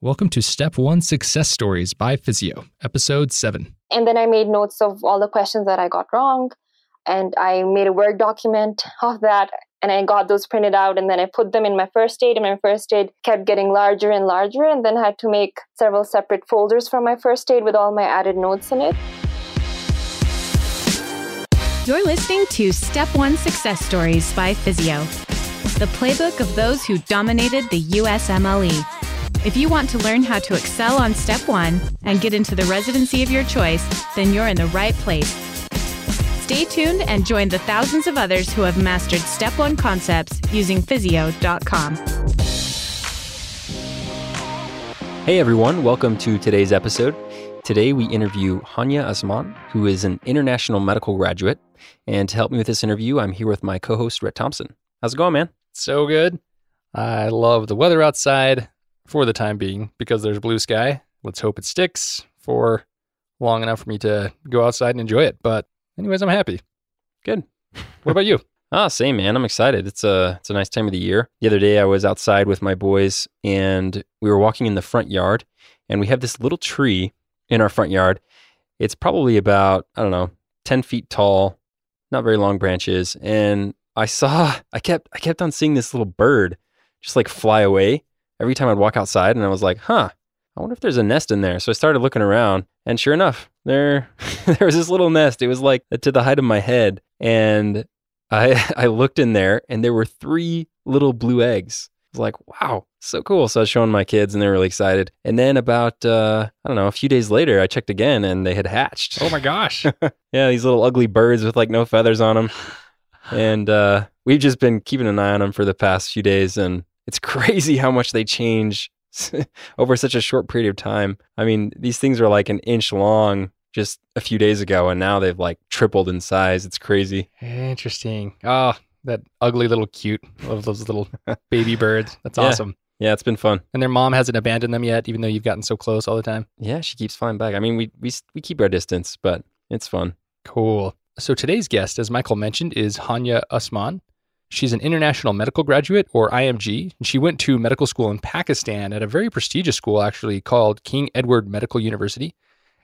Welcome to Step 1 Success Stories by Physeo, Episode 7. And then I made notes of all the questions that I got wrong. And I made a Word document of that. And I got those printed out. And then I put them in my first aid. And my first aid kept getting larger and larger. And then I had to make several separate folders for my first aid with all my added notes in it. You're listening to Step 1 Success Stories by Physeo, the playbook of those who dominated the USMLE. If you want to learn how to excel on step one and get into the residency of your choice, then you're in the right place. Stay tuned and join the thousands of others who have mastered step one concepts using physeo.com. Hey everyone, welcome to today's episode. Today we interview Hnia Usman, who is an international medical graduate. And to help me with this interview, I'm here with my co host, Rhett Thompson. How's it going, man? So good. I love the weather outside for the time being because there's blue sky. Let's hope it sticks for long enough for me to go outside and enjoy it. But anyways, I'm happy. Good. What about you? ah, same man. I'm excited. It's a it's a nice time of the year. The other day I was outside with my boys and we were walking in the front yard and we have this little tree in our front yard. It's probably about, I don't know, 10 feet tall, not very long branches. And I saw I kept I kept on seeing this little bird just like fly away every time I'd walk outside and I was like, huh, I wonder if there's a nest in there. So I started looking around and sure enough, there there was this little nest. It was like to the height of my head. And I I looked in there and there were three little blue eggs. I was like, wow, so cool. So I was showing my kids and they're really excited. And then about uh, I don't know, a few days later I checked again and they had hatched. Oh my gosh. yeah, these little ugly birds with like no feathers on them. And uh, we've just been keeping an eye on them for the past few days and it's crazy how much they change over such a short period of time. I mean, these things are like an inch long just a few days ago, and now they've like tripled in size. It's crazy. Interesting. Oh, that ugly little cute. of those little baby birds. That's Yeah. awesome. Yeah, it's been fun. And their mom hasn't abandoned them yet, even though you've gotten so close all the time. Yeah, she keeps flying back. I mean, we we we keep our distance, but it's fun. Cool. So today's guest, as Michael mentioned, is Hnia Usman. She's an international medical graduate, or IMG, and she went to medical school in Pakistan at a very prestigious school, actually called King Edward Medical University.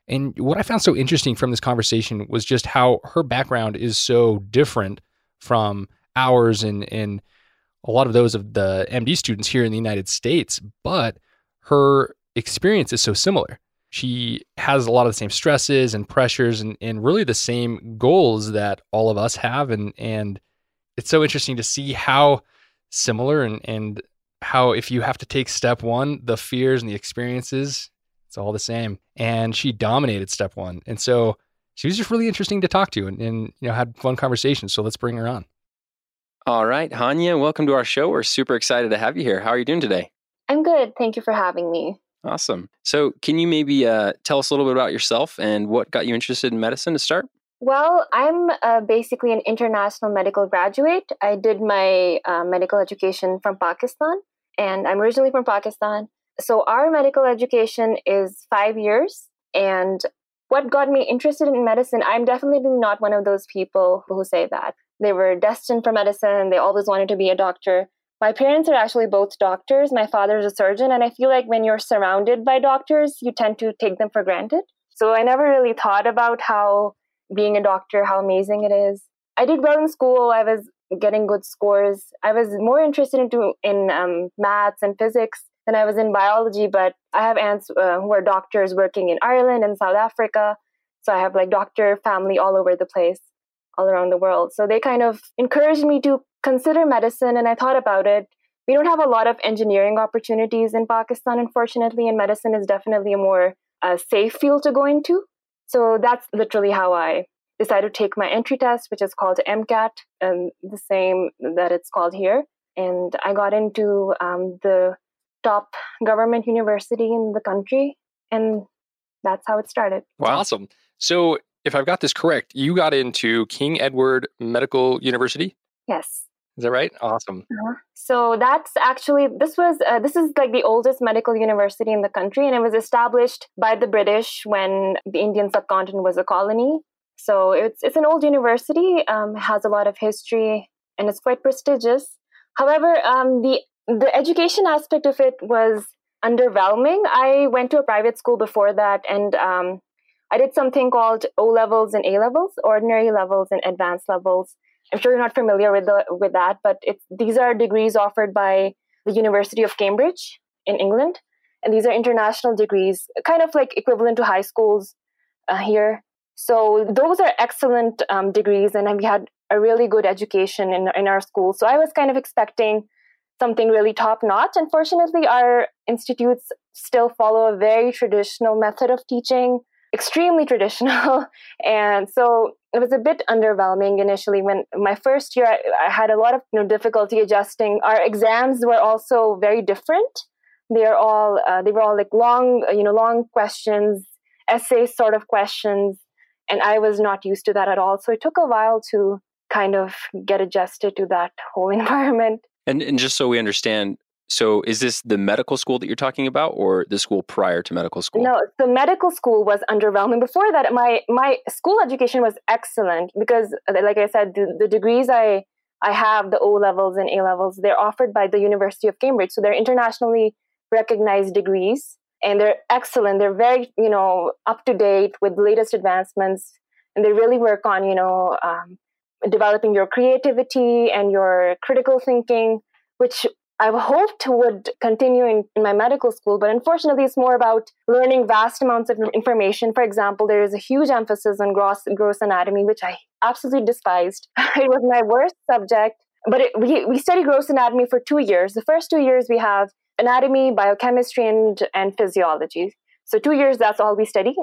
And what I found so interesting from this conversation was just how her background is so different from ours and, and a lot of those of the MD students here in the United States, but her experience is so similar. She has a lot of the same stresses and pressures and, and really the same goals that all of us have. And, and it's so interesting to see how similar and, and how if you have to take step one, the fears and the experiences, it's all the same. And she dominated step one. And so she was just really interesting to talk to and, and you know had fun conversations. So let's bring her on. All right, Hnia, welcome to our show. We're super excited to have you here. How are you doing today? I'm good. Thank you for having me. Awesome. So, can you maybe uh, tell us a little bit about yourself and what got you interested in medicine to start? Well, I'm uh, basically an international medical graduate. I did my uh, medical education from Pakistan, and I'm originally from Pakistan. So, our medical education is five years. And what got me interested in medicine, I'm definitely not one of those people who say that. They were destined for medicine, they always wanted to be a doctor. My parents are actually both doctors. My father is a surgeon, and I feel like when you're surrounded by doctors, you tend to take them for granted. So, I never really thought about how being a doctor, how amazing it is. I did well in school. I was getting good scores. I was more interested into in um, maths and physics than I was in biology. But I have aunts uh, who are doctors working in Ireland and South Africa. So I have like doctor family all over the place, all around the world. So they kind of encouraged me to consider medicine, and I thought about it. We don't have a lot of engineering opportunities in Pakistan, unfortunately, and medicine is definitely a more uh, safe field to go into. So that's literally how I decided to take my entry test, which is called MCAT, and the same that it's called here. And I got into um, the top government university in the country, and that's how it started. Awesome. So, if I've got this correct, you got into King Edward Medical University. Yes. Is that right? Awesome. Uh-huh. So that's actually this was uh, this is like the oldest medical university in the country, and it was established by the British when the Indian subcontinent was a colony. So it's it's an old university, um, has a lot of history, and it's quite prestigious. However, um, the the education aspect of it was underwhelming. I went to a private school before that, and um, I did something called O levels and A levels, ordinary levels and advanced levels. I'm sure you're not familiar with the, with that, but these are degrees offered by the University of Cambridge in England, and these are international degrees, kind of like equivalent to high schools uh, here. So those are excellent um, degrees, and we had a really good education in in our school. So I was kind of expecting something really top notch. Unfortunately, our institutes still follow a very traditional method of teaching, extremely traditional. and so it was a bit underwhelming initially when my first year I, I had a lot of you know, difficulty adjusting. Our exams were also very different. They are all uh, they were all like long, you know, long questions, essay sort of questions, and I was not used to that at all. So it took a while to kind of get adjusted to that whole environment. And and just so we understand, so is this the medical school that you're talking about or the school prior to medical school? No, the medical school was underwhelming. Before that, my my school education was excellent because like I said, the, the degrees I I have, the O levels and A levels, they're offered by the University of Cambridge. So they're internationally recognized degrees and they're excellent. They're very, you know, up to date with the latest advancements. And they really work on, you know, um, developing your creativity and your critical thinking, which I hoped would continue in, in, my medical school, but unfortunately, it's more about learning vast amounts of information. For example, there is a huge emphasis on gross, gross anatomy, which I absolutely despised. it was my worst subject. But it, we, we study gross anatomy for two years. The first two years, we have anatomy, biochemistry, and, and physiology. So, two years, that's all we study.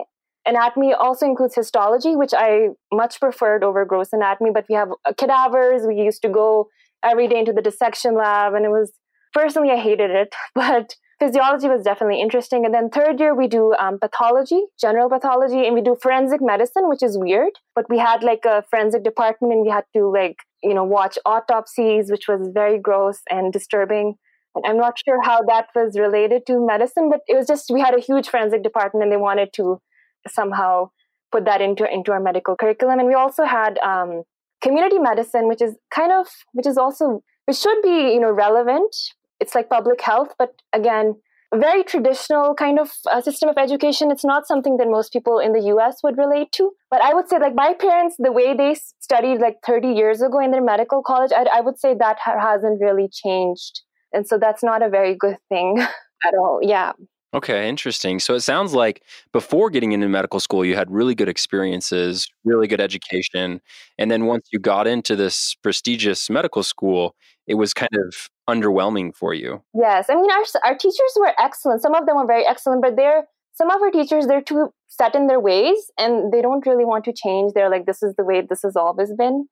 Anatomy also includes histology, which I much preferred over gross anatomy, but we have uh, cadavers. We used to go every day into the dissection lab, and it was personally, I hated it, but physiology was definitely interesting. And then third year, we do um, pathology, general pathology, and we do forensic medicine, which is weird. But we had like a forensic department, and we had to like you know watch autopsies, which was very gross and disturbing. And I'm not sure how that was related to medicine, but it was just we had a huge forensic department, and they wanted to somehow put that into into our medical curriculum. And we also had um, community medicine, which is kind of which is also which should be you know relevant. It's like public health, but again, very traditional kind of uh, system of education. It's not something that most people in the U.S. would relate to. But I would say, like my parents, the way they studied like 30 years ago in their medical college, I, I would say that ha- hasn't really changed, and so that's not a very good thing at all. Yeah. Okay, interesting. So it sounds like before getting into medical school, you had really good experiences, really good education. And then once you got into this prestigious medical school, it was kind of underwhelming for you. Yes. I mean, our, our teachers were excellent. Some of them were very excellent, but they're, some of our teachers, they're too set in their ways and they don't really want to change. They're like, this is the way this has always been.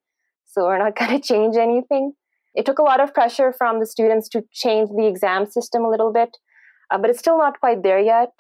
So we're not going to change anything. It took a lot of pressure from the students to change the exam system a little bit uh, but it's still not quite there yet.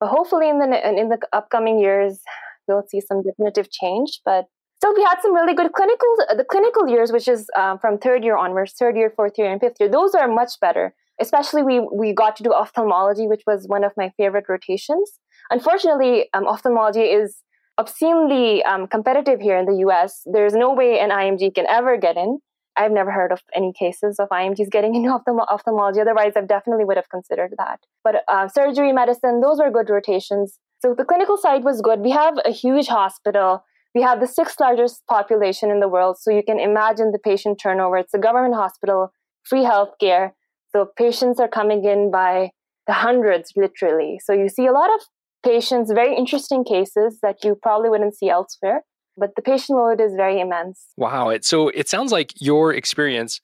But hopefully, in the in the upcoming years, we'll see some definitive change. But still, we had some really good clinical the clinical years, which is uh, from third year onwards, third year, fourth year, and fifth year. Those are much better. Especially, we we got to do ophthalmology, which was one of my favorite rotations. Unfortunately, um, ophthalmology is obscenely um, competitive here in the US. There's no way an IMG can ever get in. I've never heard of any cases of IMGs getting into ophthalm- ophthalmology. Otherwise, I definitely would have considered that. But uh, surgery, medicine, those were good rotations. So the clinical side was good. We have a huge hospital. We have the sixth largest population in the world. So you can imagine the patient turnover. It's a government hospital, free healthcare. So patients are coming in by the hundreds, literally. So you see a lot of patients, very interesting cases that you probably wouldn't see elsewhere but the patient load is very immense. Wow. So it sounds like your experience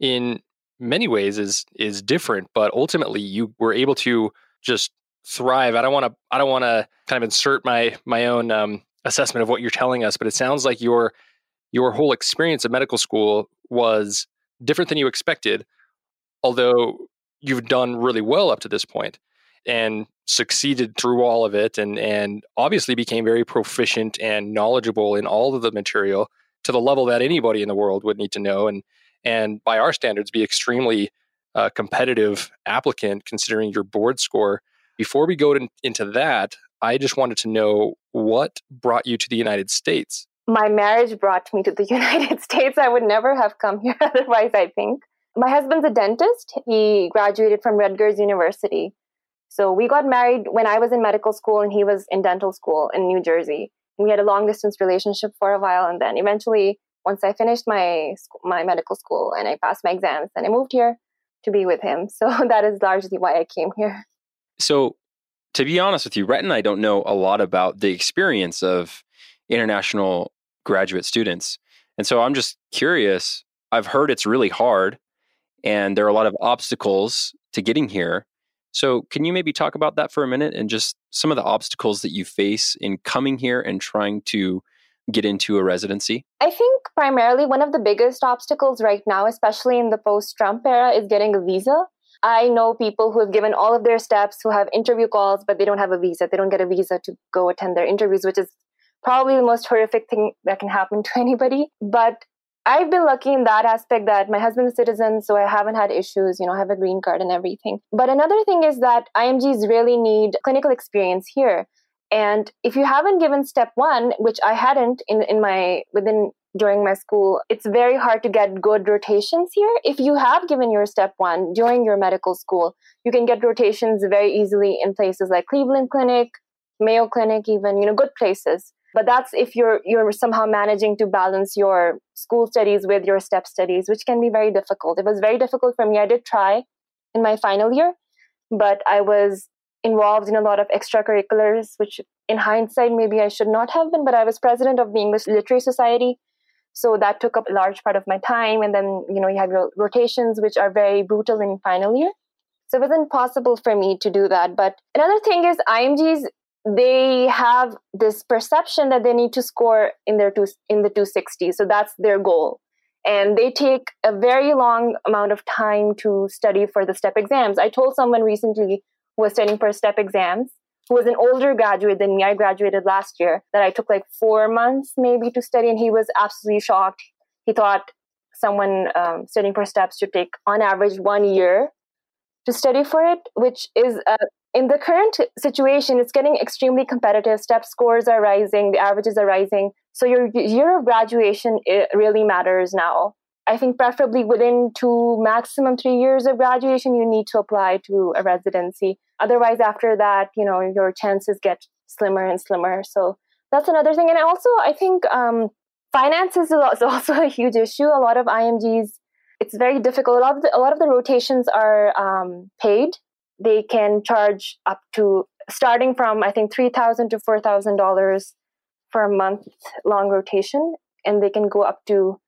in many ways is is different, but ultimately you were able to just thrive. I don't want to I don't want to kind of insert my my own um, assessment of what you're telling us, but it sounds like your your whole experience at medical school was different than you expected, although you've done really well up to this point and succeeded through all of it and and obviously became very proficient and knowledgeable in all of the material to the level that anybody in the world would need to know and and by our standards be extremely uh, competitive applicant considering your board score. Before we go to, into that i just wanted to know what brought you to the united states my marriage brought me to the united states i would never have come here otherwise i think my husband's a dentist he graduated from rutgers university So we got married when I was in medical school and he was in dental school in New Jersey. We had a long distance relationship for a while. And then eventually, once I finished my, my medical school and I passed my exams, then I moved here to be with him. So that is largely why I came here. So, to be honest with you, Rhett and I don't know a lot about the experience of international graduate students. And so I'm just curious. I've heard it's really hard and there are a lot of obstacles to getting here. So, can you maybe talk about that for a minute and just some of the obstacles that you face in coming here and trying to get into a residency? I think primarily one of the biggest obstacles right now, especially in the post Trump era, is getting a visa. I know people who have given all of their steps, who have interview calls, but they don't have a visa. They don't get a visa to go attend their interviews, which is probably the most horrific thing that can happen to anybody. But I've been lucky in that aspect that my husband's a citizen, so I haven't had issues. You know, I have a green card and everything. But another thing is that IMGs really need clinical experience here. And if you haven't given step one, which I hadn't in, in my within during my school, it's very hard to get good rotations here. If you have given your step one during your medical school, you can get rotations very easily in places like Cleveland Clinic, Mayo Clinic, even, you know, good places. But that's if you're you're somehow managing to balance your school studies with your step studies which can be very difficult. It was very difficult for me. I did try in my final year but i was involved in a lot of extracurriculars which in hindsight maybe i should not have been but i was president of the english literary society so that took up a large part of my time. And then you know you have your rotations which are very brutal in final year. So it wasn't possible for me to do that. But another thing is imgs they have this perception that they need to score in their two, in the 260 so that's their goal. And they take a very long amount of time to study for the step exams. I told someone recently who was studying for step exams who was an older graduate than me i graduated last year that i took like four months maybe to study and he was absolutely shocked he thought someone um, studying for steps should take on average one year to study for it which is a in the current situation, it's getting extremely competitive. Step scores are rising, the averages are rising. So your year of graduation really matters now. I think preferably within two, maximum three years of graduation, you need to apply to a residency. Otherwise, after that, you know, your chances get slimmer and slimmer. So that's another thing. And also, I think um, finances is also a huge issue. A lot of IMGs, it's very difficult. A lot of the, a lot of the rotations are um, paid they can charge up to starting from I think three thousand to four thousand dollars for a month long rotation, and they can go up to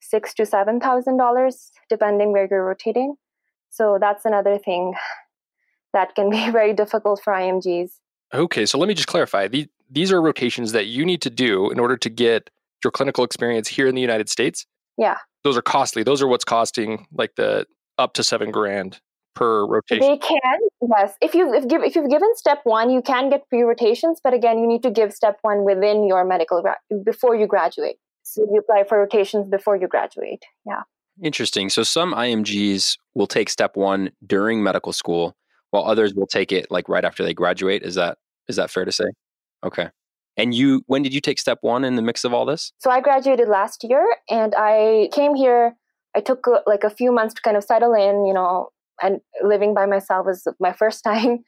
six to seven thousand dollars depending where you're rotating. So that's another thing that can be very difficult for IMGs. Okay, so let me just clarify. These, these are rotations that you need to do in order to get your clinical experience here in the United States. Yeah. Those are costly. Those are what's costing like the up to seven grand per rotation? They can, yes. If you if give if you've given step one, you can get pre rotations, but again, you need to give step one within your medical gra- before you graduate. So you apply for rotations before you graduate. Yeah. Interesting. So some IMGs will take step one during medical school, while others will take it like right after they graduate. Is that is that fair to say? Okay. And you, when did you take step one in the mix of all this? So I graduated last year, and I came here. I took uh, like a few months to kind of settle in, you know, and living by myself was my first time.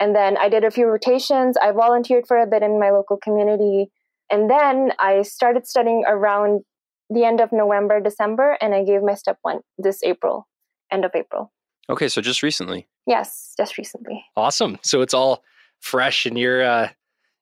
And then I did a few rotations. I volunteered for a bit in my local community. And then I started studying around the end of November, December, and I gave my step one this April, end of April. Okay, so just recently. Yes, just recently. Awesome. So it's all fresh and you're uh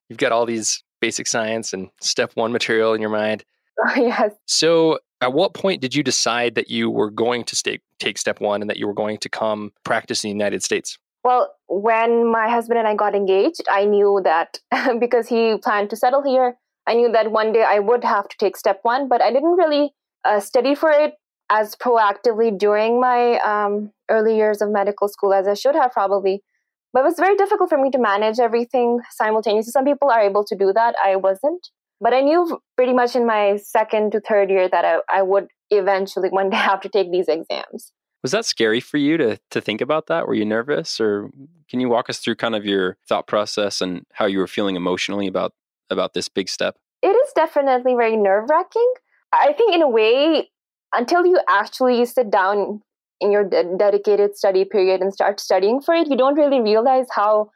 you've got all these basic science and step one material in your mind. Oh, yes. So at what point did you decide that you were going to stay, take step one and that you were going to come practice in the United States? Well, when my husband and I got engaged, I knew that because he planned to settle here, I knew that one day I would have to take step one, but I didn't really uh, study for it as proactively during my um, early years of medical school as I should have probably. But it was very difficult for me to manage everything simultaneously. Some people are able to do that. I wasn't. But I knew pretty much in my second to third year that I, I would eventually one day have to take these exams. Was that scary for you to to think about that? Were you nervous, or can you walk us through kind of your thought process and how you were feeling emotionally about about this big step? It is definitely very nerve wracking. I think in a way, until you actually sit down in your de- dedicated study period and start studying for it, you don't really realize how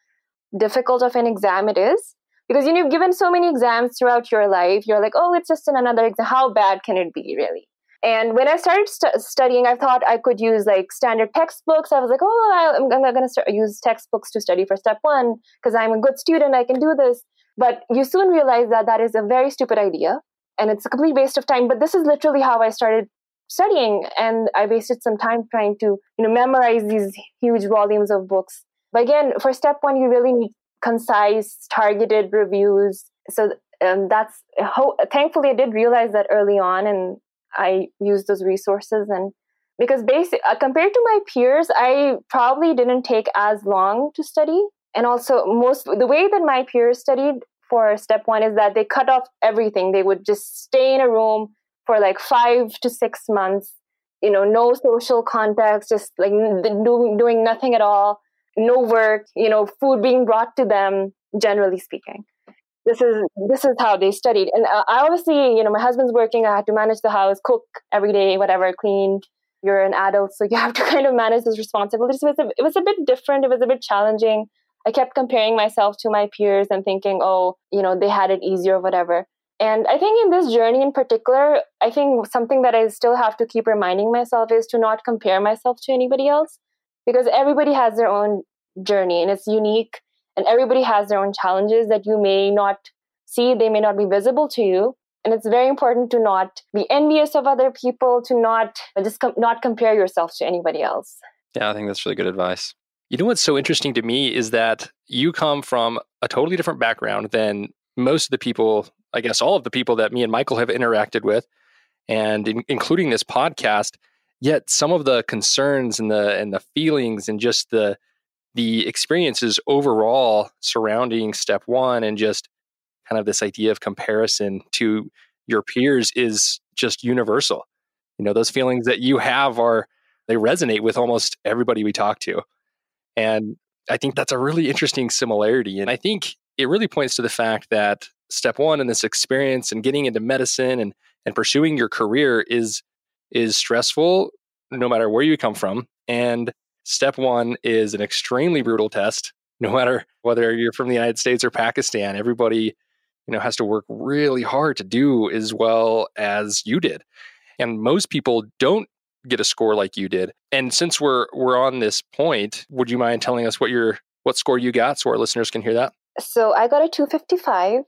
difficult of an exam it is. Because you know, you've given so many exams throughout your life, you're like, oh, it's just another exam. How bad can it be, really? And when I started st- studying, I thought I could use like standard textbooks. I was like, oh, I, am going to use textbooks to study for step one because I'm a good student. I can do this. But you soon realize that that is a very stupid idea and it's a complete waste of time. But this is literally how I started studying, and I wasted some time trying to you know memorize these huge volumes of books. But again, for step one, you really need concise, targeted reviews. So um, that's ho- thankfully I did realize that early on, and I used those resources and because basic uh, compared to my peers i probably didn't take as long to study and also most the way that my peers studied for step one is that they cut off everything they would just stay in a room for like five to six months you know no social contacts just like doing, doing nothing at all no work you know food being brought to them generally speaking. This is this is how they studied. And uh, i obviously you know my husband's working i had to manage the house cook every day whatever clean you're an adult so you have to kind of manage those responsibilities. It was a, it was a bit different it was a bit challenging. I kept comparing myself to my peers and thinking oh you know they had it easier or whatever and i think in this journey in particular i think something that i still have to keep reminding myself is to not compare myself to anybody else because everybody has their own journey and it's unique and everybody has their own challenges that you may not see they may not be visible to you. And it's very important to not be envious of other people to not just com- not compare yourself to anybody else. Yeah i think that's really good advice. You know what's so interesting to me is that you come from a totally different background than most of the people i guess all of the people that me and michael have interacted with and in, including this podcast yet some of the concerns and the and the feelings and just the the experiences overall surrounding step one and just kind of this idea of comparison to your peers is just universal. You know, those feelings that you have are, they resonate with almost everybody we talk to. And I think that's a really interesting similarity. And I think it really points to the fact that step one in this experience and getting into medicine and, and pursuing your career is is stressful no matter where you come from. And Step one is an extremely brutal test, no matter whether you're from the United States or Pakistan. Everybody, you know, has to work really hard to do as well as you did. And most people don't get a score like you did. And since we're we're on this point, would you mind telling us what your what score you got so our listeners can hear that? So I got a 255.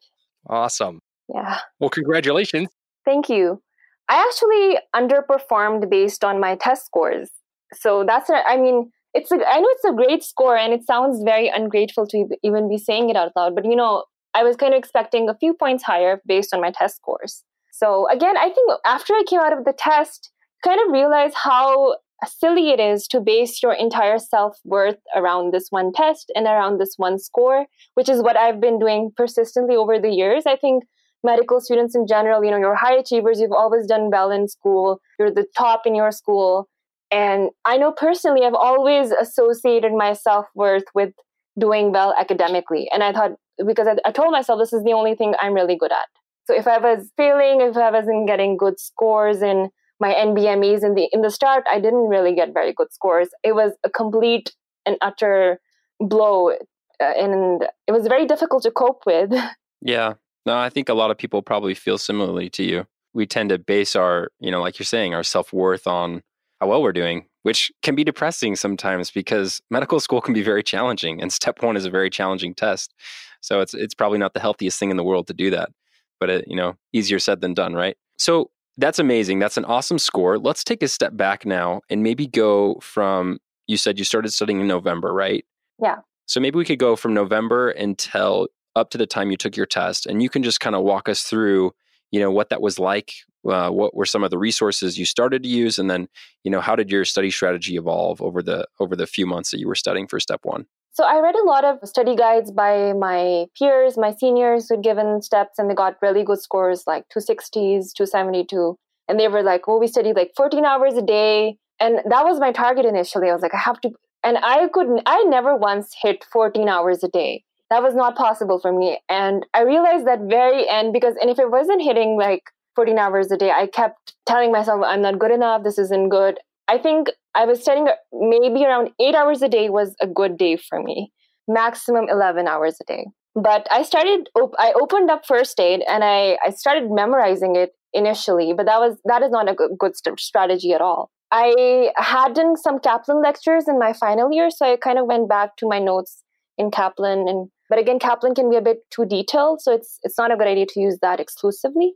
Awesome. Yeah. Well, congratulations. Thank you. I actually underperformed based on my test scores so that's i mean it's a, i know it's a great score and it sounds very ungrateful to even be saying it out loud but you know i was kind of expecting a few points higher based on my test scores so again i think after i came out of the test kind of realized how silly it is to base your entire self-worth around this one test and around this one score which is what i've been doing persistently over the years i think medical students in general you know you're high achievers you've always done well in school you're the top in your school and I know personally, I've always associated my self worth with doing well academically. And I thought, because I, I, told myself this is the only thing I'm really good at. So if I was failing, if I wasn't getting good scores in my NBMEs in the in the start, I didn't really get very good scores. It was a complete and utter blow, uh, and it was very difficult to cope with. Yeah, no, I think a lot of people probably feel similarly to you. We tend to base our, you know, like you're saying, our self worth on how well we're doing, which can be depressing sometimes because medical school can be very challenging and step 1 is a very challenging test. So it's it's probably not the healthiest thing in the world to do that. But it, you know, easier said than done, right? So that's amazing. That's an awesome score. Let's take a step back now and maybe go from you said you started studying in November, right? Yeah. So maybe we could go from November until up to the time you took your test and you can just kind of walk us through you know what that was like uh, what were some of the resources you started to use and then you know how did your study strategy evolve over the over the few months that you were studying for step one so i read a lot of study guides by my peers my seniors who'd given steps and they got really good scores like 260s 272 and they were like well we studied like 14 hours a day. And that was my target initially. I was like i have to and i couldn't i never once hit 14 hours a day. That was not possible for me. And i realized that very end because and if it wasn't hitting like 14 hours a day i kept telling myself i'm not good enough. This isn't good I think I was studying maybe around eight hours a day was a good day for me, maximum 11 hours a day. But I started, I opened up first aid and I, I started memorizing it initially, but that was, that is not a good strategy at all. I had done some Kaplan lectures in my final year, so I kind of went back to my notes in Kaplan and but again Kaplan can be a bit too detailed, so it's it's not a good idea to use that exclusively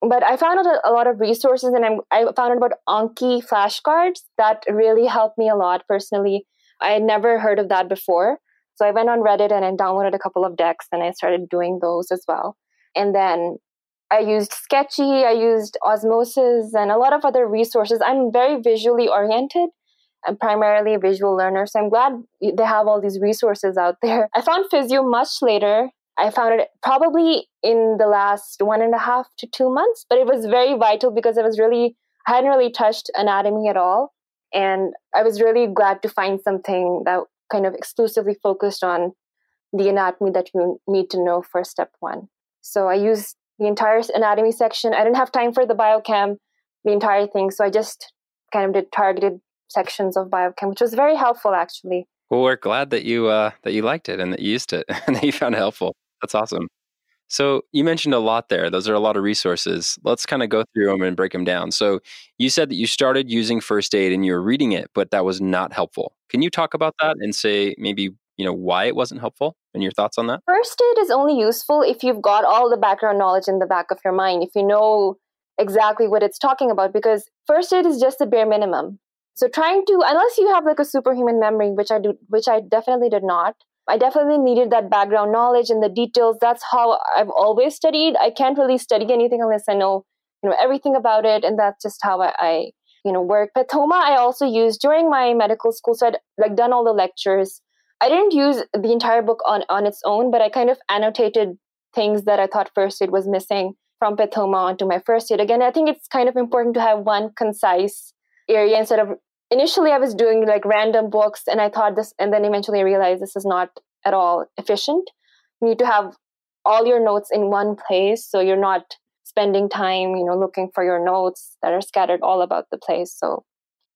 but I found out a, a lot of resources and I'm, I found out about Anki flashcards that really helped me a lot personally. I had never heard of that before. So I went on Reddit and I downloaded a couple of decks and I started doing those as well. And then I used Sketchy, I used Osmosis, and a lot of other resources. I'm very visually oriented. I'm primarily a visual learner, so I'm glad they have all these resources out there. I found Physeo much later I found it probably in the last one and a half to two months, but it was very vital because it was really, I hadn't really touched anatomy at all. And I was really glad to find something that kind of exclusively focused on the anatomy that you need to know for step one. So I used the entire anatomy section. I didn't have time for the biochem, the entire thing. So I just kind of did targeted sections of biochem, which was very helpful actually. Well, we're glad that you uh, that you liked it and that you used it and that you found it helpful. That's awesome. So you mentioned a lot there. Those are a lot of resources. Let's kind of go through them and break them down. So you said that you started using first aid and you were reading it, but that was not helpful. Can you talk about that and say maybe you know why it wasn't helpful and your thoughts on that? First aid is only useful if you've got all the background knowledge in the back of your mind. If you know exactly what it's talking about, because first aid is just the bare minimum. So trying to unless you have like a superhuman memory, which I do, which I definitely did not I definitely needed that background knowledge and the details. That's how I've always studied. I can't really study anything unless I know, you know, everything about it, and that's just how I, I you know, work. Pathoma I also used during my medical school, so I'd like done all the lectures. I didn't use the entire book on on its own, but I kind of annotated things that I thought first aid was missing from Pathoma onto my first aid. Again, I think it's kind of important to have one concise area instead of initially I was doing like random books and I thought this, and then eventually I realized this is not at all efficient. You need to have all your notes in one place so you're not spending time, you know, looking for your notes that are scattered all about the place. So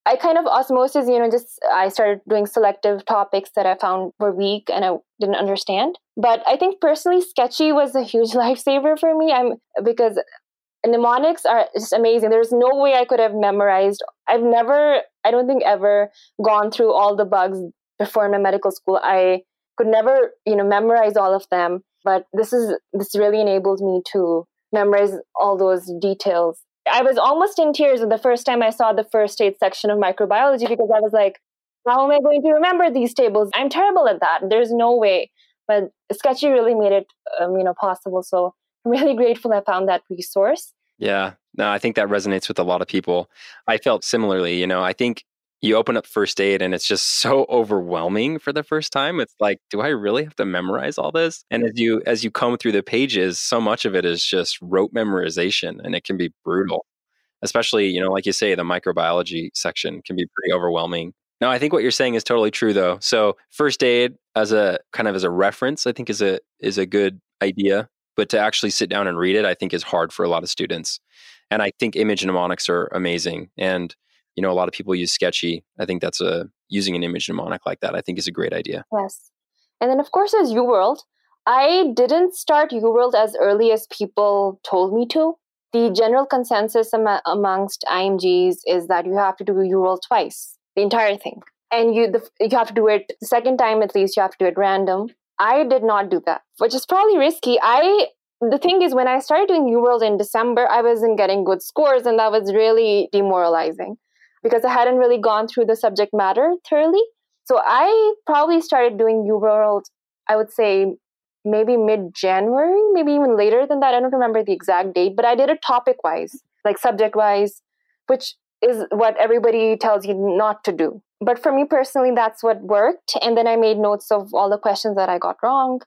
I kind of osmosis, you know, just I started doing selective topics that I found were weak and I didn't understand. But I think personally, Sketchy was a huge lifesaver for me. I'm because mnemonics are just amazing. There's no way I could have memorized. I've never, I don't think ever gone through all the bugs before in my medical school. I could never, you know, memorize all of them. But this is this really enabled me to memorize all those details. I was almost in tears the first time I saw the first aid section of microbiology because I was like, how am I going to remember these tables? I'm terrible at that. There's no way. But Sketchy really made it, um, you know, possible. So I'm really grateful I found that resource. Yeah, no, I think that resonates with a lot of people. I felt similarly, you know, I think you open up first aid and it's just so overwhelming for the first time. It's like, do I really have to memorize all this? And as you as you comb through the pages, so much of it is just rote memorization and it can be brutal. Especially, you know, like you say, the microbiology section can be pretty overwhelming. No, I think what you're saying is totally true though. So first aid as a kind of as a reference, I think is a is a good idea but to actually sit down and read it, I think is hard for a lot of students. And I think image mnemonics are amazing. And you know, a lot of people use Sketchy. I think that's a using an image mnemonic like that. I think is a great idea. Yes, and then of course there's UWorld. I didn't start UWorld as early as people told me to. The general consensus am- amongst IMGs is that you have to do UWorld twice, the entire thing, and you the, you have to do it the second time at least. You have to do it random, I did not do that, which is probably risky. I the thing is when I started doing UWorld in December, I wasn't getting good scores, and that was really demoralizing because I hadn't really gone through the subject matter thoroughly. So I probably started doing UWorld, I would say maybe mid January, maybe even later than that. I don't remember the exact date, but I did it topic wise, like subject wise, which is what everybody tells you not to do but for me personally, that's what worked. And then I made notes of all the questions that I got wrong.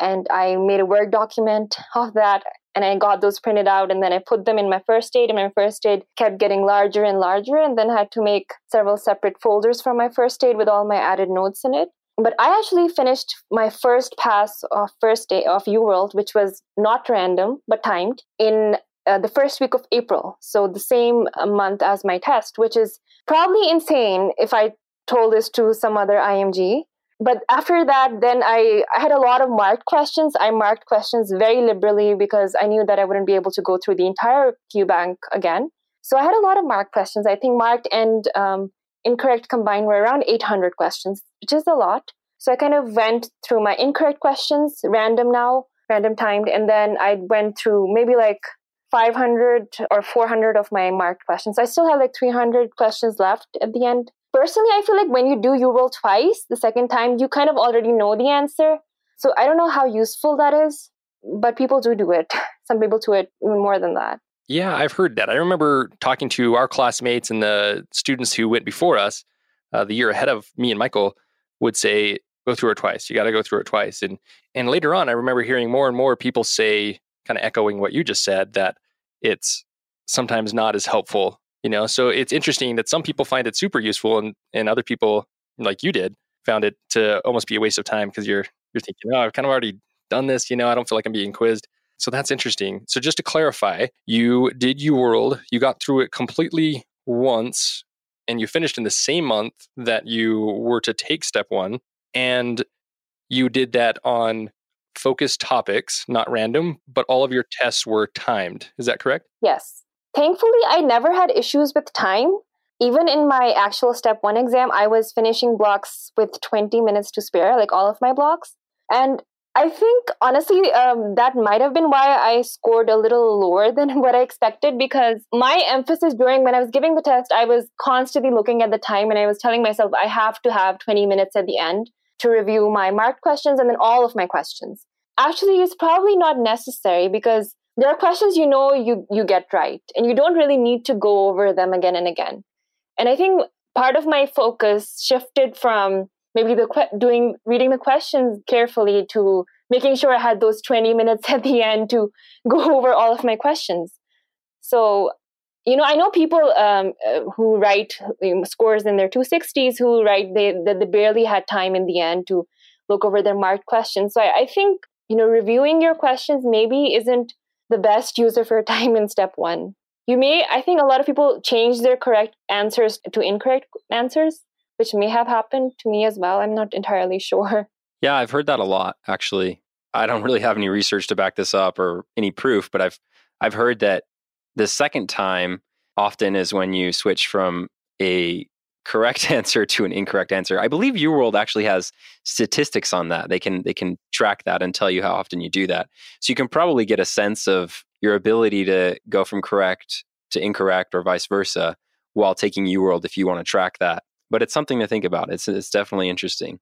And I made a Word document of that. And I got those printed out. And then I put them in my first aid. And my first aid kept getting larger and larger. And then I had to make several separate folders for my first aid with all my added notes in it. But I actually finished my first pass of first day of UWorld, which was not random, but timed, in uh, the first week of April. So the same month as my test, which is probably insane if I told this to some other IMG. But after that, then I, I had a lot of marked questions. I marked questions very liberally because I knew that I wouldn't be able to go through the entire Q bank again. So I had a lot of marked questions. I think marked and um, incorrect combined were around 800 questions, which is a lot. So I kind of went through my incorrect questions, random now, random timed, and then I went through maybe like 500 or 400 of my marked questions. I still have like 300 questions left at the end. Personally, I feel like when you do UWorld twice, the second time, you kind of already know the answer. So I don't know how useful that is, but people do do it. Some people do it more than that. Yeah, I've heard that. I remember talking to our classmates and the students who went before us, uh, the year ahead of me and Michael, would say, "Go through it twice. You got to go through it twice." And and later on, I remember hearing more and more people say, kind of echoing what you just said, that it's sometimes not as helpful. You know, so it's interesting that some people find it super useful, and and other people, like you did, found it to almost be a waste of time because you're you're thinking, "Oh, I've kind of already done this. You know, I don't feel like I'm being quizzed." So that's interesting. So just to clarify, you did UWorld, you got through it completely once, and you finished in the same month that you were to take step one, and you did that on focused topics, not random, but all of your tests were timed. Is that correct? Yes. Thankfully, I never had issues with time. Even in my actual step one exam, I was finishing blocks with 20 minutes to spare, like all of my blocks. And I think honestly, um, that might have been why I scored a little lower than what I expected because my emphasis during when I was giving the test, I was constantly looking at the time and I was telling myself I have to have 20 minutes at the end to review my marked questions and then all of my questions. Actually, it's probably not necessary because there are questions you know you, you get right and you don't really need to go over them again and again. And I think part of my focus shifted from maybe the que- doing reading the questions carefully to making sure I had those 20 minutes at the end to go over all of my questions. So, you know, I know people um, uh, who write scores in their 260s who write they, that they barely had time in the end to look over their marked questions. So I, I think, you know, reviewing your questions maybe isn't the best use of your time in step one. You may, I think a lot of people change their correct answers to incorrect answers which may have happened to me as well. I'm not entirely sure. Yeah, I've heard that a lot actually. I don't really have any research to back this up or any proof, but I've I've heard that the second time often is when you switch from a correct answer to an incorrect answer. I believe UWorld actually has statistics on that. They can they can track that and tell you how often you do that. So you can probably get a sense of your ability to go from correct to incorrect or vice versa while taking UWorld if you want to track that but it's something to think about. It's it's definitely interesting.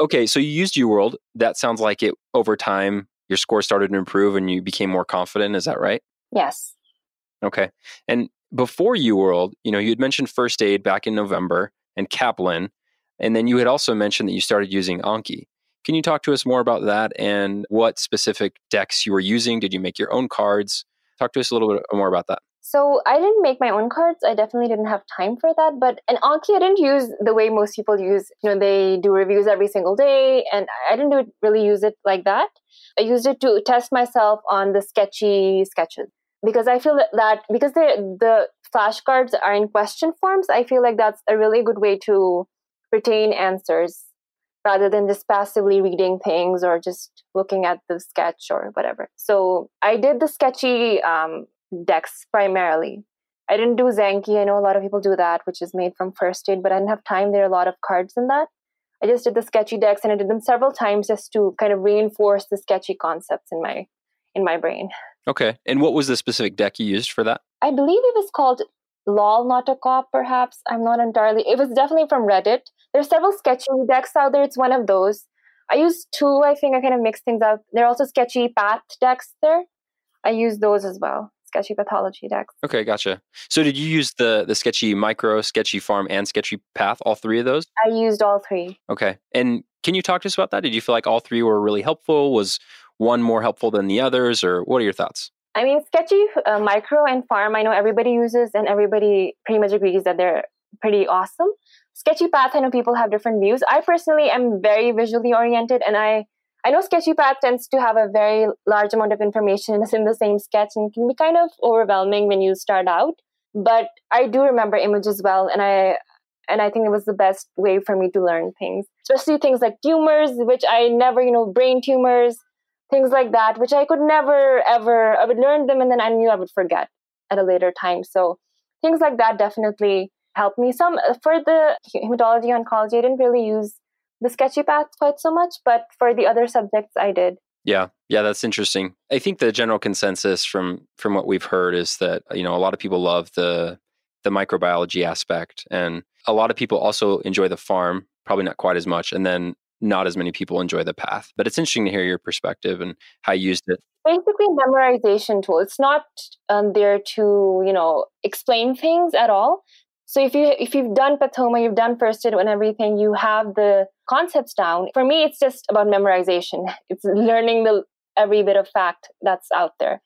Okay, so you used UWorld. That sounds like it over time your score started to improve and you became more confident. Is that right? Yes. Okay. And before UWorld, you know, you had mentioned first aid back in November and Kaplan, and then you had also mentioned that you started using Anki. Can you talk to us more about that and what specific decks you were using? Did you make your own cards? Talk to us a little bit more about that. So I didn't make my own cards. I definitely didn't have time for that. But an Anki I didn't use the way most people use. You know, they do reviews every single day, and I didn't really use it like that. I used it to test myself on the sketchy sketches because I feel that, that because the the flashcards are in question forms, I feel like that's a really good way to retain answers rather than just passively reading things or just looking at the sketch or whatever. So I did the sketchy um, decks primarily. I didn't do Zanki. I know a lot of people do that, which is made from first aid, but I didn't have time. There are a lot of cards in that. I just did the sketchy decks and I did them several times just to kind of reinforce the sketchy concepts in my in my brain. Okay. And what was the specific deck you used for that? I believe it was called LOL Not a Cop, perhaps. I'm not entirely it was definitely from Reddit. There's several sketchy decks out there. It's one of those. I used two, I think I kind of mixed things up. There are also sketchy path decks there. I use those as well sketchy pathology decks. Okay, gotcha. So did you use the the sketchy micro, sketchy pharm, and sketchy path, all three of those? I used all three. Okay. And can you talk to us about that? Did you feel like all three were really helpful? Was one more helpful than the others, or what are your thoughts? I mean, sketchy uh, micro and pharm, I know everybody uses, and everybody pretty much agrees that they're pretty awesome. Sketchy path, I know people have different views. I personally am very visually oriented, and I I know Sketchy Path tends to have a very large amount of information in the same sketch and can be kind of overwhelming when you start out. But I do remember images well, and I and I think it was the best way for me to learn things, especially things like tumors, which I never, you know, brain tumors, things like that, which I could never ever. I would learn them, and then I knew I would forget at a later time. So things like that definitely helped me. Some uh, for the hematology oncology, I didn't really use the Sketchypath quite so much, but for the other subjects, I did. Yeah, yeah, that's interesting. I think the general consensus from from what we've heard is that you know a lot of people love the the microbiology aspect, and a lot of people also enjoy the pharm, probably not quite as much, and then not as many people enjoy the path. But it's interesting to hear your perspective and how you used it. Basically, memorization tool. It's not um, there to you know explain things at all. So if you if you've done Pathoma, you've done first aid and everything, you have the concepts down. For me, it's just about memorization. It's learning the every bit of fact that's out there.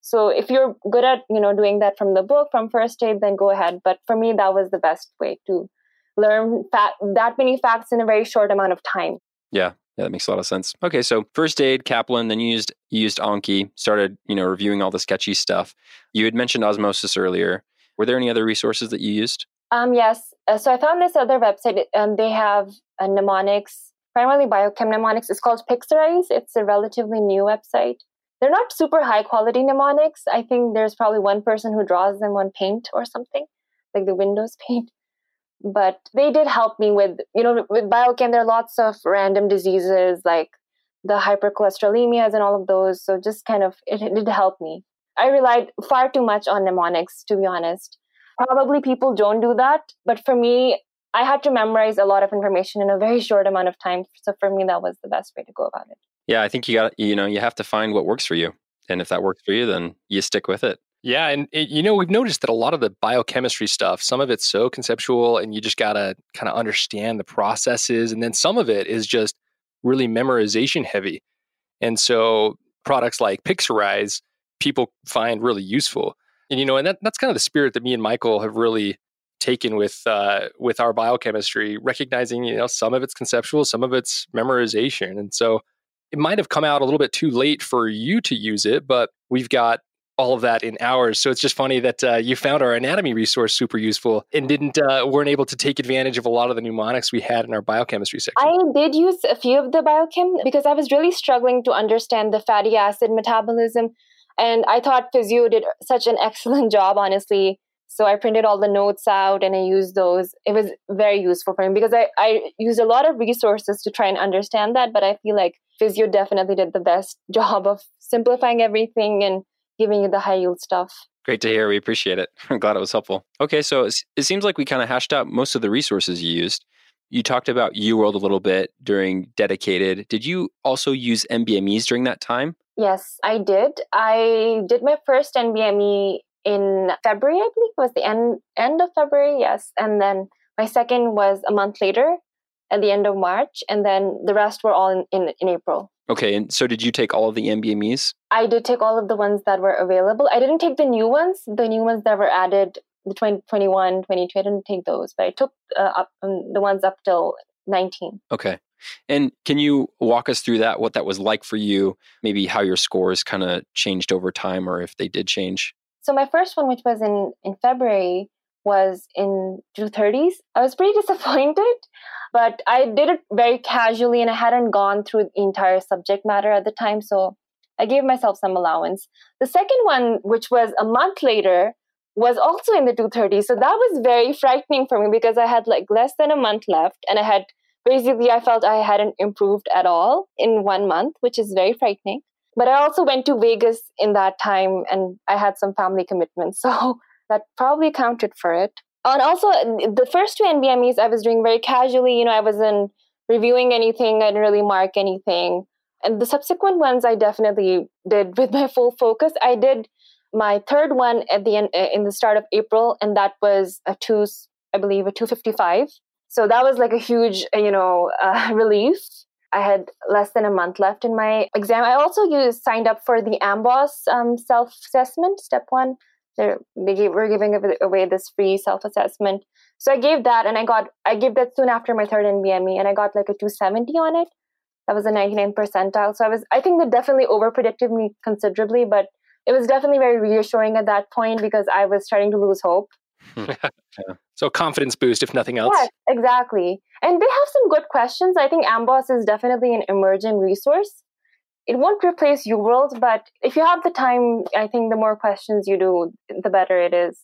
So if you're good at you know doing that from the book from first aid, then go ahead. But for me, that was the best way to learn fa- that many facts in a very short amount of time. Yeah, yeah, that makes a lot of sense. Okay, so first aid, Kaplan, then you used you used Anki, started you know reviewing all the sketchy stuff. You had mentioned osmosis earlier. Were there any other resources that you used? Um, yes. Uh, so I found this other website, and um, they have a mnemonics, primarily biochem mnemonics. It's called Pixorize. It's a relatively new website. They're not super high quality mnemonics. I think there's probably one person who draws them on paint or something, like the Windows paint. But they did help me with, you know, with biochem, there are lots of random diseases like the hypercholesterolemias and all of those. So just kind of, it, it did help me. I relied far too much on mnemonics, to be honest. Probably people don't do that. But for me, I had to memorize a lot of information in a very short amount of time. So for me, that was the best way to go about it. Yeah, I think you got, you know, you have to find what works for you. And if that works for you, then you stick with it. Yeah, and it, you know we've noticed that a lot of the biochemistry stuff, some of it's so conceptual, and you just gotta kind of understand the processes, and then some of it is just really memorization heavy. And so products like Pixorize, people find really useful. And you know, and that, that's kind of the spirit that me and Michael have really taken with uh, with our biochemistry, recognizing you know some of it's conceptual, some of it's memorization, and so it might have come out a little bit too late for you to use it, but we've got all of that in ours. So it's just funny that uh, you found our anatomy resource super useful and didn't uh, weren't able to take advantage of a lot of the mnemonics we had in our biochemistry section. I did use a few of the biochem because I was really struggling to understand the fatty acid metabolism, and I thought Physeo did such an excellent job, honestly. So I printed all the notes out and I used those. It was very useful for me because I, I used a lot of resources to try and understand that, but I feel like Physeo definitely did the best job of simplifying everything and giving you the high yield stuff. Great to hear. We appreciate it. I'm glad it was helpful. Okay, so it seems like we kind of hashed out most of the resources you used. You talked about UWorld a little bit during Dedicated. Did you also use NBMEs during that time? Yes, I did. I did my first NBME in February, I believe it was the end end of February, yes. And then my second was a month later at the end of March, and then the rest were all in, in, in April. Okay, and so did you take all of the NBMEs? I did take all of the ones that were available. I didn't take the new ones, the new ones that were added, the 2021, 22. I didn't take those, but I took uh, up um, the ones up till 19. Okay. And can you walk us through that, what that was like for you, maybe how your scores kind of changed over time or if they did change? So my first one, which was in, in February, was in 230s. I was pretty disappointed, but I did it very casually and I hadn't gone through the entire subject matter at the time. So I gave myself some allowance. The second one, which was a month later, was also in the 230s. So that was very frightening for me because I had like less than a month left and I had basically, I felt I hadn't improved at all in one month, which is very frightening. But I also went to Vegas in that time and I had some family commitments. So that probably accounted for it. And also, the first two NBMEs I was doing very casually. You know, I wasn't reviewing anything, I didn't really mark anything. And the subsequent ones I definitely did with my full focus. I did my third one at the end in the start of April, and that was a two, I believe, a 255. So that was like a huge, you know, uh, relief. I had less than a month left in my exam. I also used signed up for the AMBOSS um, self assessment, step one. They're, they gave, were giving away this free self assessment. So I gave that, and I got I gave that soon after my third NBME, and I got like a 270 on it. That was a 99 percentile. So I was, I think that definitely overpredicted me considerably, but it was definitely very reassuring at that point because I was starting to lose hope. Hmm. yeah. So confidence boost, if nothing else. Yeah, exactly. And they have some good questions. I think Amboss is definitely an emerging resource. It won't replace UWorld, but if you have the time, I think the more questions you do, the better it is.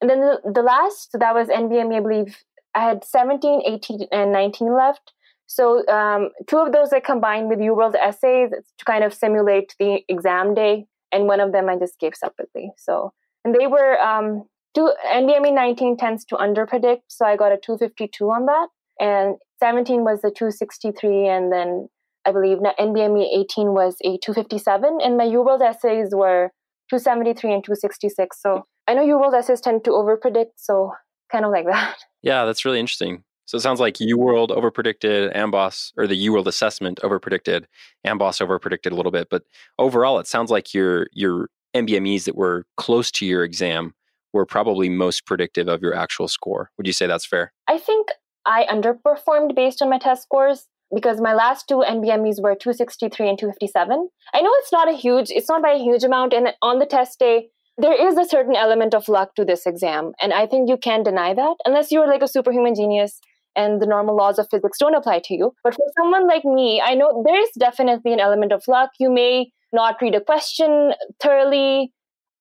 And then the, the last, that was NBME, I believe, I had 17, 18, and 19 left. So um, two of those I combined with UWorld SAs to kind of simulate the exam day, and one of them I just gave separately. So and they were um, two NBME 19 tends to underpredict, so I got a 252 on that, and 17 was the 263, and then I believe NBME 18 was a 257, and my UWorld SAs were 273 and 266. So I know UWorld SAs tend to overpredict, so kind of like that. Yeah, that's really interesting. So it sounds like UWorld overpredicted, Amboss, or the UWorld assessment overpredicted, Amboss overpredicted a little bit. But overall, it sounds like your your NBMEs that were close to your exam were probably most predictive of your actual score. Would you say that's fair? I think I underperformed based on my test scores because my last two NBMEs were 263 and 257. I know it's not a huge, it's not by a huge amount. And on the test day, there is a certain element of luck to this exam. And I think you can't deny that unless you're like a superhuman genius and the normal laws of physics don't apply to you. But for someone like me, I know there is definitely an element of luck. You may not read a question thoroughly.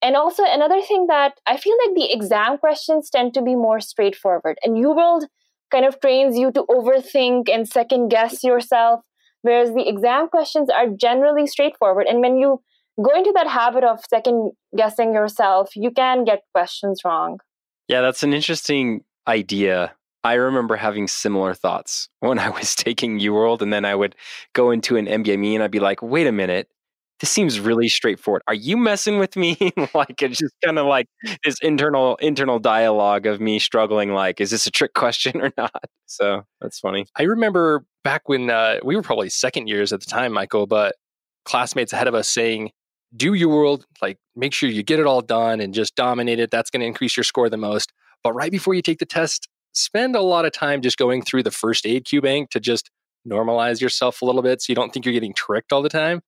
And also, another thing that I feel like the exam questions tend to be more straightforward. And UWorld kind of trains you to overthink and second guess yourself, whereas the exam questions are generally straightforward. And when you go into that habit of second guessing yourself, you can get questions wrong. Yeah, that's an interesting idea I remember having similar thoughts when I was taking UWorld, and then I would go into an NBME and I'd be like, wait a minute, this seems really straightforward. Are you messing with me? like it's just kind of like this internal internal dialogue of me struggling. Like, is this a trick question or not? So that's funny. I remember back when uh, we were probably second years at the time, Michael, but classmates ahead of us saying, "Do UWorld like make sure you get it all done and just dominate it. That's going to increase your score the most." But right before you take the test, spend a lot of time just going through the first aid cue bank to just normalize yourself a little bit so you don't think you're getting tricked all the time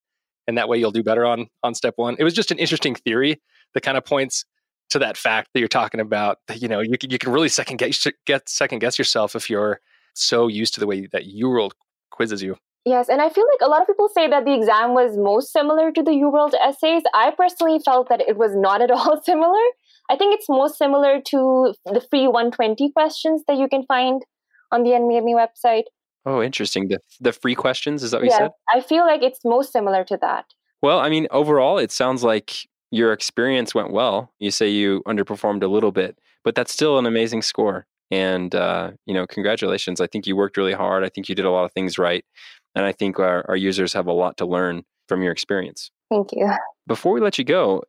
and that way you'll do better on on step one it was just an interesting theory that kind of points to that fact that you're talking about that, you know you can, you can really second guess get second guess yourself if you're so used to the way that UWorld quizzes you Yes, and I feel like a lot of people say that the exam was most similar to the UWorld SAs. I personally felt that it was not at all similar. I think it's most similar to the free 120 questions that you can find on the NBME website. Oh, interesting. The, the free questions, is that what yeah, you said? I feel like it's most similar to that. Well, I mean, overall, it sounds like your experience went well. You say you underperformed a little bit, but that's still an amazing score. And, uh, you know, congratulations. I think you worked really hard. I think you did a lot of things right. And I think our, our users have a lot to learn from your experience. Thank you. Before we let you go,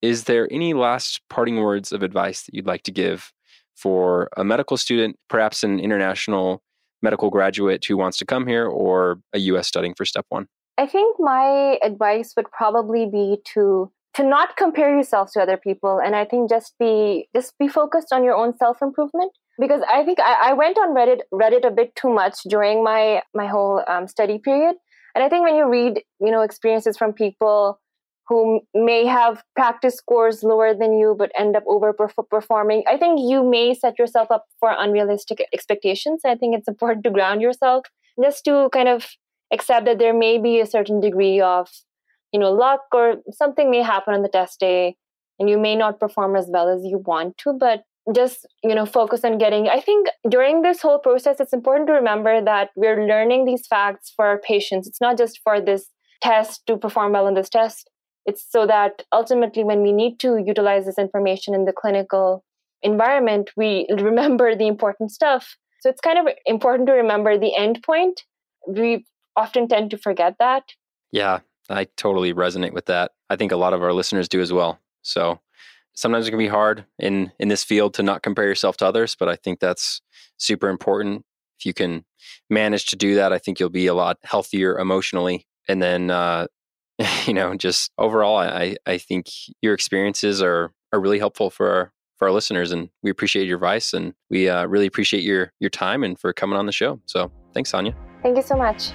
is there any last parting words of advice that you'd like to give for a medical student, perhaps an international medical graduate who wants to come here or a US studying for step 1? I think my advice would probably be to to not compare yourself to other people and I think just be just be focused on your own self-improvement because I think I, I went on Reddit Reddit a bit too much during my my whole um, study period and I think when you read you know experiences from people who may have practice scores lower than you but end up overperforming. I think you may set yourself up for unrealistic expectations. I think it's important to ground yourself just to kind of accept that there may be a certain degree of, you know, luck or something may happen on the test day and you may not perform as well as you want to, but just you know focus on getting i think during this whole process it's important to remember that we're learning these facts for our patients it's not just for this test to perform well in this test it's so that ultimately, when we need to utilize this information in the clinical environment, we remember the important stuff. So it's kind of important to remember the end point. We often tend to forget that. Yeah, I totally resonate with that. I think a lot of our listeners do as well. So sometimes it can be hard in in this field to not compare yourself to others, but I think that's super important. If you can manage to do that, I think you'll be a lot healthier emotionally. And then uh, you know, just overall, I, I think your experiences are, are really helpful for our, for our listeners and we appreciate your advice and we uh, really appreciate your, your time and for coming on the show. So thanks, Hnia. Thank you so much.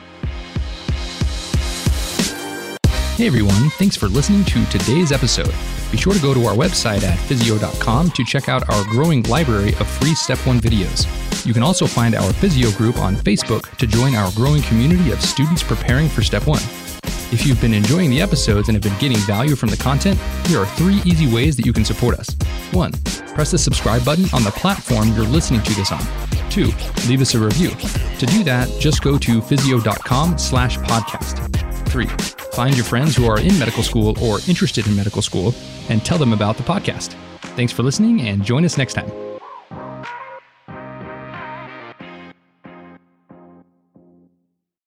Hey everyone, thanks for listening to today's episode. Be sure to go to our website at physeo.com to check out our growing library of free Step 1 videos. You can also find our physio group on Facebook to join our growing community of students preparing for Step 1. If you've been enjoying the episodes and have been getting value from the content, here are three easy ways that you can support us. 1. Press the subscribe button on the platform you're listening to this on. 2. Leave us a review. To do that, just go to physeo.com slash podcast. 3. Find your friends who are in medical school or interested in medical school and tell them about the podcast. Thanks for listening and join us next time.